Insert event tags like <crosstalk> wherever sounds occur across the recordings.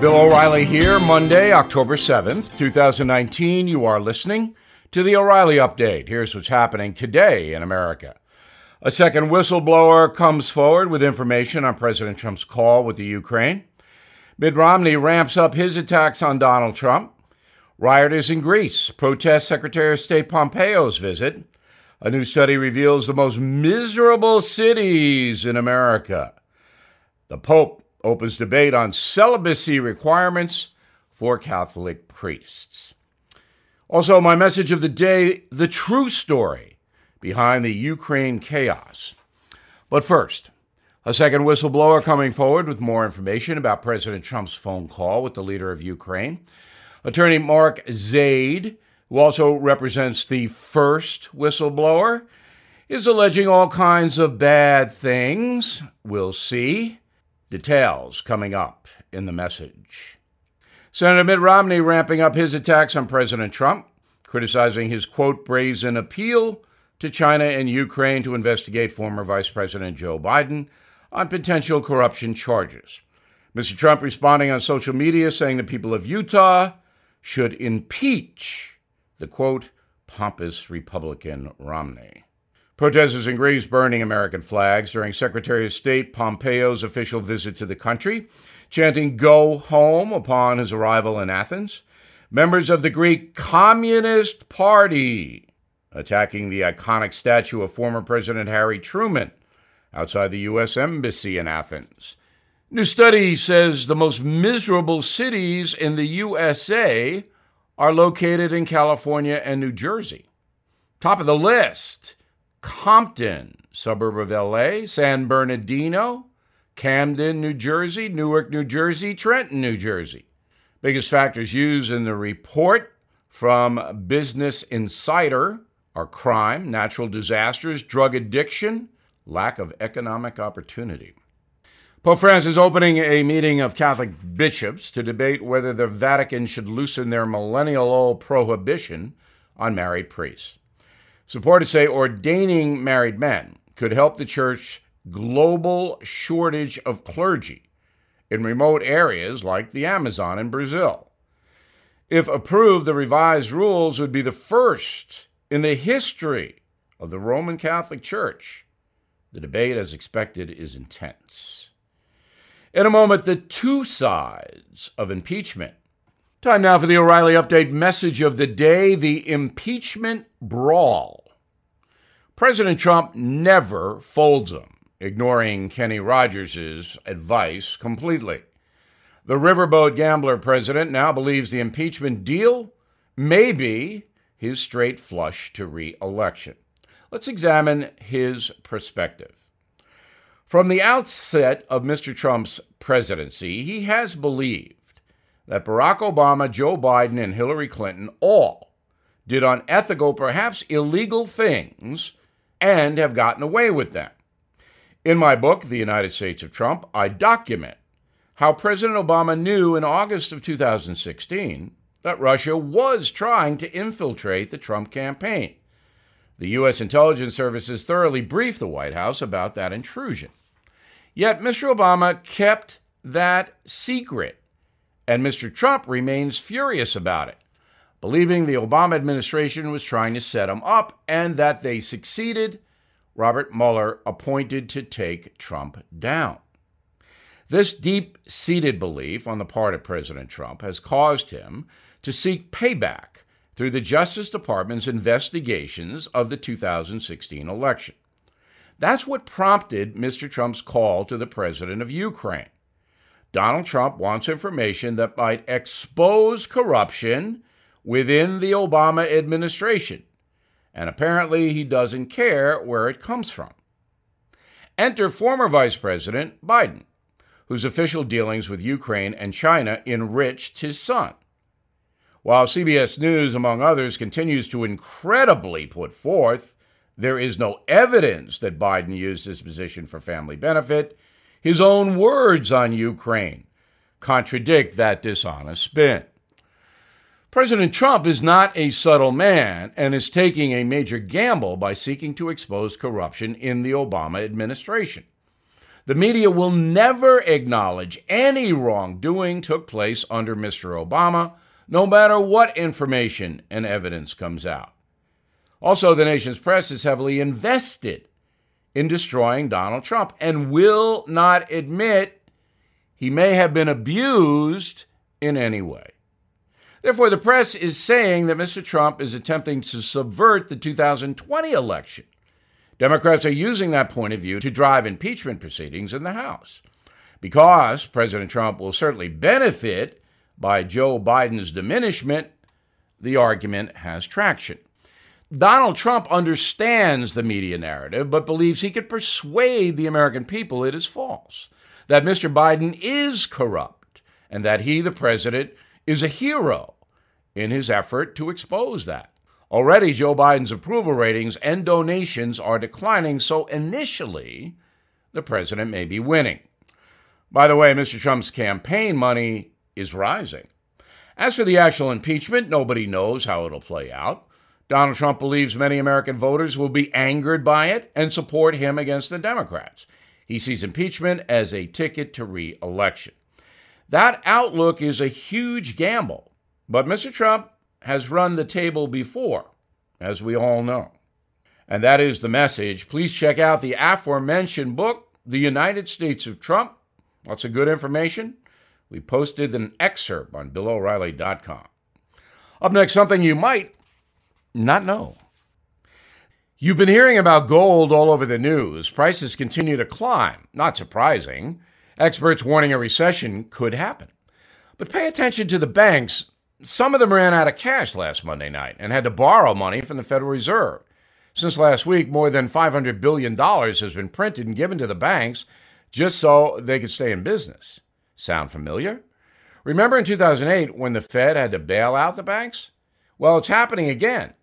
Bill O'Reilly here, Monday, October 7th, 2019. You are listening to the O'Reilly Update. Here's what's happening today in America. A second whistleblower comes forward with information on President Trump's call with the Ukraine. Mitt Romney ramps up his attacks on Donald Trump. Rioters in Greece protest Secretary of State Pompeo's visit. A new study reveals the most miserable cities in America. The Pope opens debate on celibacy requirements for Catholic priests. Also, my message of the day the true story behind the Ukraine chaos. But first, a second whistleblower coming forward with more information about President Trump's phone call with the leader of Ukraine. Attorney Mark Zaid, who also represents the first whistleblower, is alleging all kinds of bad things. We'll see. Details coming up in the message. Senator Mitt Romney ramping up his attacks on President Trump, criticizing his quote, brazen appeal to China and Ukraine to investigate former Vice President Joe Biden on potential corruption charges. Mr. Trump responding on social media saying the people of Utah should impeach the quote, pompous Republican Romney. Protesters in Greece burning American flags during Secretary of State Pompeo's official visit to the country, chanting Go Home upon his arrival in Athens. Members of the Greek Communist Party attacking the iconic statue of former President Harry Truman outside the U.S. Embassy in Athens. New study says the most miserable cities in the USA are located in California and New Jersey. Top of the list Compton, suburb of LA, San Bernardino, Camden, New Jersey, Newark, New Jersey, Trenton, New Jersey. Biggest factors used in the report from Business Insider are crime, natural disasters, drug addiction, lack of economic opportunity. Pope Francis opening a meeting of Catholic bishops to debate whether the Vatican should loosen their millennial old prohibition on married priests. Supporters say ordaining married men could help the church global shortage of clergy in remote areas like the Amazon in Brazil. If approved, the revised rules would be the first in the history of the Roman Catholic Church. The debate, as expected, is intense. In a moment, the two sides of impeachment. Time now for the O'Reilly Update message of the day the impeachment brawl. President Trump never folds them, ignoring Kenny Rogers' advice completely. The riverboat gambler president now believes the impeachment deal may be his straight flush to re election. Let's examine his perspective. From the outset of Mr. Trump's presidency, he has believed that Barack Obama, Joe Biden, and Hillary Clinton all did unethical, perhaps illegal things and have gotten away with them. In my book, The United States of Trump, I document how President Obama knew in August of 2016 that Russia was trying to infiltrate the Trump campaign. The U.S. intelligence services thoroughly briefed the White House about that intrusion. Yet Mr. Obama kept that secret, and Mr. Trump remains furious about it believing the Obama administration was trying to set him up and that they succeeded, Robert Mueller appointed to take Trump down. This deep seated belief on the part of President Trump has caused him to seek payback through the Justice Department's investigations of the 2016 election. That's what prompted Mr. Trump's call to the president of Ukraine. Donald Trump wants information that might expose corruption within the Obama administration, and apparently he doesn't care where it comes from. Enter former Vice President Biden, whose official dealings with Ukraine and China enriched his son. While CBS News, among others, continues to incredibly put forth there is no evidence that Biden used his position for family benefit, his own words on Ukraine contradict that dishonest spin. President Trump is not a subtle man and is taking a major gamble by seeking to expose corruption in the Obama administration. The media will never acknowledge any wrongdoing took place under Mr. Obama, no matter what information and evidence comes out. Also, the nation's press is heavily invested in destroying Donald Trump and will not admit he may have been abused in any way. Therefore, the press is saying that Mr. Trump is attempting to subvert the 2020 election. Democrats are using that point of view to drive impeachment proceedings in the House. Because President Trump will certainly benefit by Joe Biden's diminishment, the argument has traction. Donald Trump understands the media narrative, but believes he could persuade the American people it is false, that Mr. Biden is corrupt, and that he, the president, is a hero in his effort to expose that. Already, Joe Biden's approval ratings and donations are declining, so initially, the president may be winning. By the way, Mr. Trump's campaign money is rising. As for the actual impeachment, nobody knows how it'll play out. Donald Trump believes many American voters will be angered by it and support him against the Democrats. He sees impeachment as a ticket to re election. That outlook is a huge gamble, but Mr. Trump has run the table before, as we all know. And that is the message. Please check out the aforementioned book, The United States of Trump. Lots of good information. We posted an excerpt on BillO'Reilly.com. Up next, something you might not know. You've been hearing about gold all over the news. Prices continue to climb. Not surprising. Experts warning a recession could happen. But pay attention to the banks. Some of them ran out of cash last Monday night and had to borrow money from the Federal Reserve. Since last week, more than $500 billion has been printed and given to the banks just so they could stay in business. Sound familiar? Remember in 2008 when the Fed had to bail out the banks? Well, it's happening again.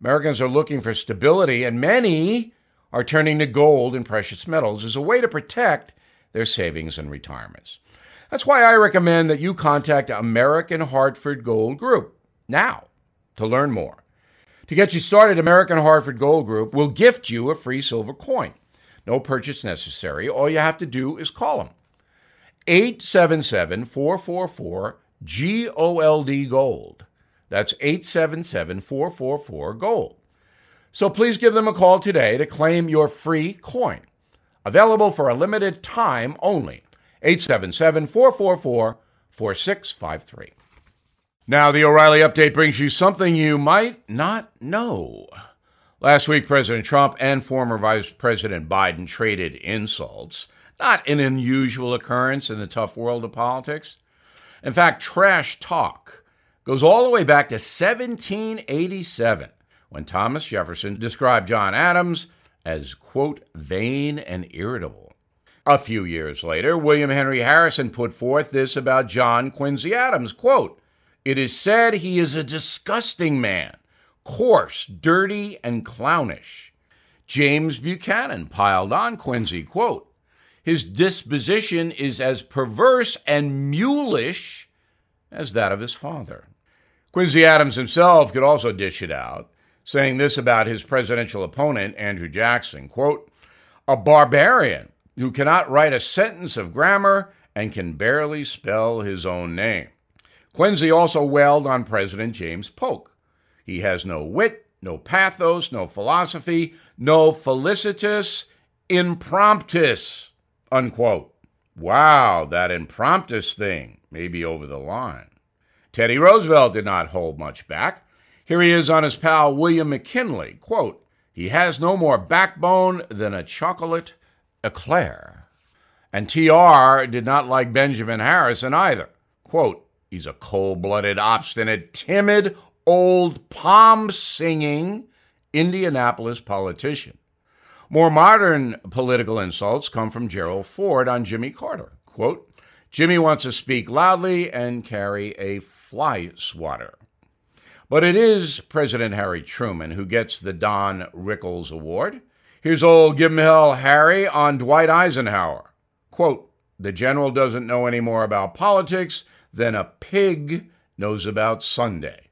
Americans are looking for stability, and many are turning to gold and precious metals as a way to protect their savings and retirements. That's why I recommend that you contact American Hartford Gold Group now to learn more. To get you started, American Hartford Gold Group will gift you a free silver coin. No purchase necessary. All you have to do is call them. 877 444 GOLD Gold. That's 877 444 GOLD. So please give them a call today to claim your free coin. Available for a limited time only. 877 444 4653. Now, the O'Reilly update brings you something you might not know. Last week, President Trump and former Vice President Biden traded insults. Not an unusual occurrence in the tough world of politics. In fact, trash talk goes all the way back to 1787 when Thomas Jefferson described John Adams as, quote, vain and irritable. A few years later, William Henry Harrison put forth this about John Quincy Adams, quote, it is said he is a disgusting man, coarse, dirty, and clownish. James Buchanan piled on Quincy, quote, his disposition is as perverse and mulish as that of his father. Quincy Adams himself could also dish it out, saying this about his presidential opponent, Andrew Jackson quote, a barbarian who cannot write a sentence of grammar and can barely spell his own name. Quincy also wailed on President James Polk. He has no wit, no pathos, no philosophy, no felicitous impromptus, unquote. Wow, that impromptus thing may be over the line. Teddy Roosevelt did not hold much back. Here he is on his pal William McKinley. Quote, he has no more backbone than a chocolate eclair. And TR did not like Benjamin Harrison either. Quote, he's a cold blooded, obstinate, timid, old, palm singing Indianapolis politician. More modern political insults come from Gerald Ford on Jimmy Carter. Quote, Jimmy wants to speak loudly and carry a fly swatter. But it is President Harry Truman who gets the Don Rickles Award. Here's old Give 'em Hell Harry on Dwight Eisenhower. Quote, the general doesn't know any more about politics than a pig knows about Sunday.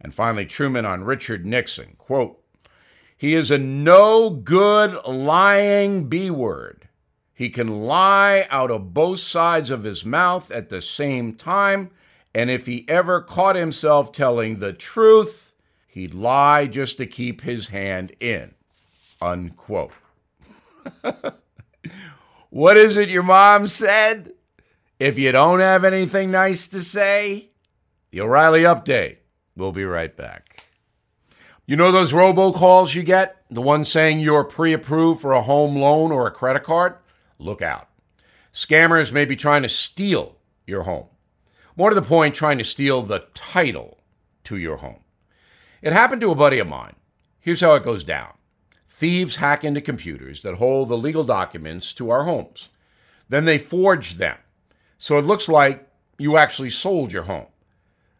And finally, Truman on Richard Nixon. Quote, he is a no good lying B word. He can lie out of both sides of his mouth at the same time, and if he ever caught himself telling the truth, he'd lie just to keep his hand in. Unquote. <laughs> what is it your mom said? If you don't have anything nice to say, the O'Reilly Update. We'll be right back. You know those robocalls you get? The ones saying you're pre approved for a home loan or a credit card? Look out. Scammers may be trying to steal your home. More to the point, trying to steal the title to your home. It happened to a buddy of mine. Here's how it goes down thieves hack into computers that hold the legal documents to our homes. Then they forge them. So it looks like you actually sold your home.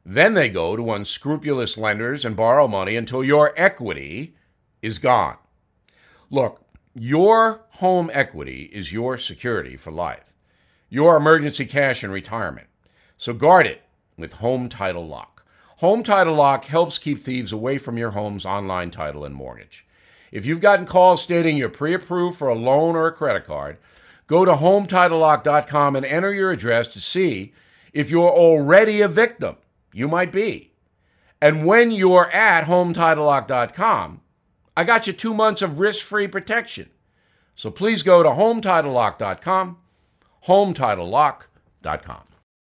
Then they go to unscrupulous lenders and borrow money until your equity is gone. Look, your home equity is your security for life, your emergency cash in retirement. So guard it with Home Title Lock. Home Title Lock helps keep thieves away from your home's online title and mortgage. If you've gotten calls stating you're pre approved for a loan or a credit card, go to HometitleLock.com and enter your address to see if you're already a victim. You might be. And when you're at HometitleLock.com, I got you two months of risk free protection. So please go to HometitleLock.com, HometitleLock.com.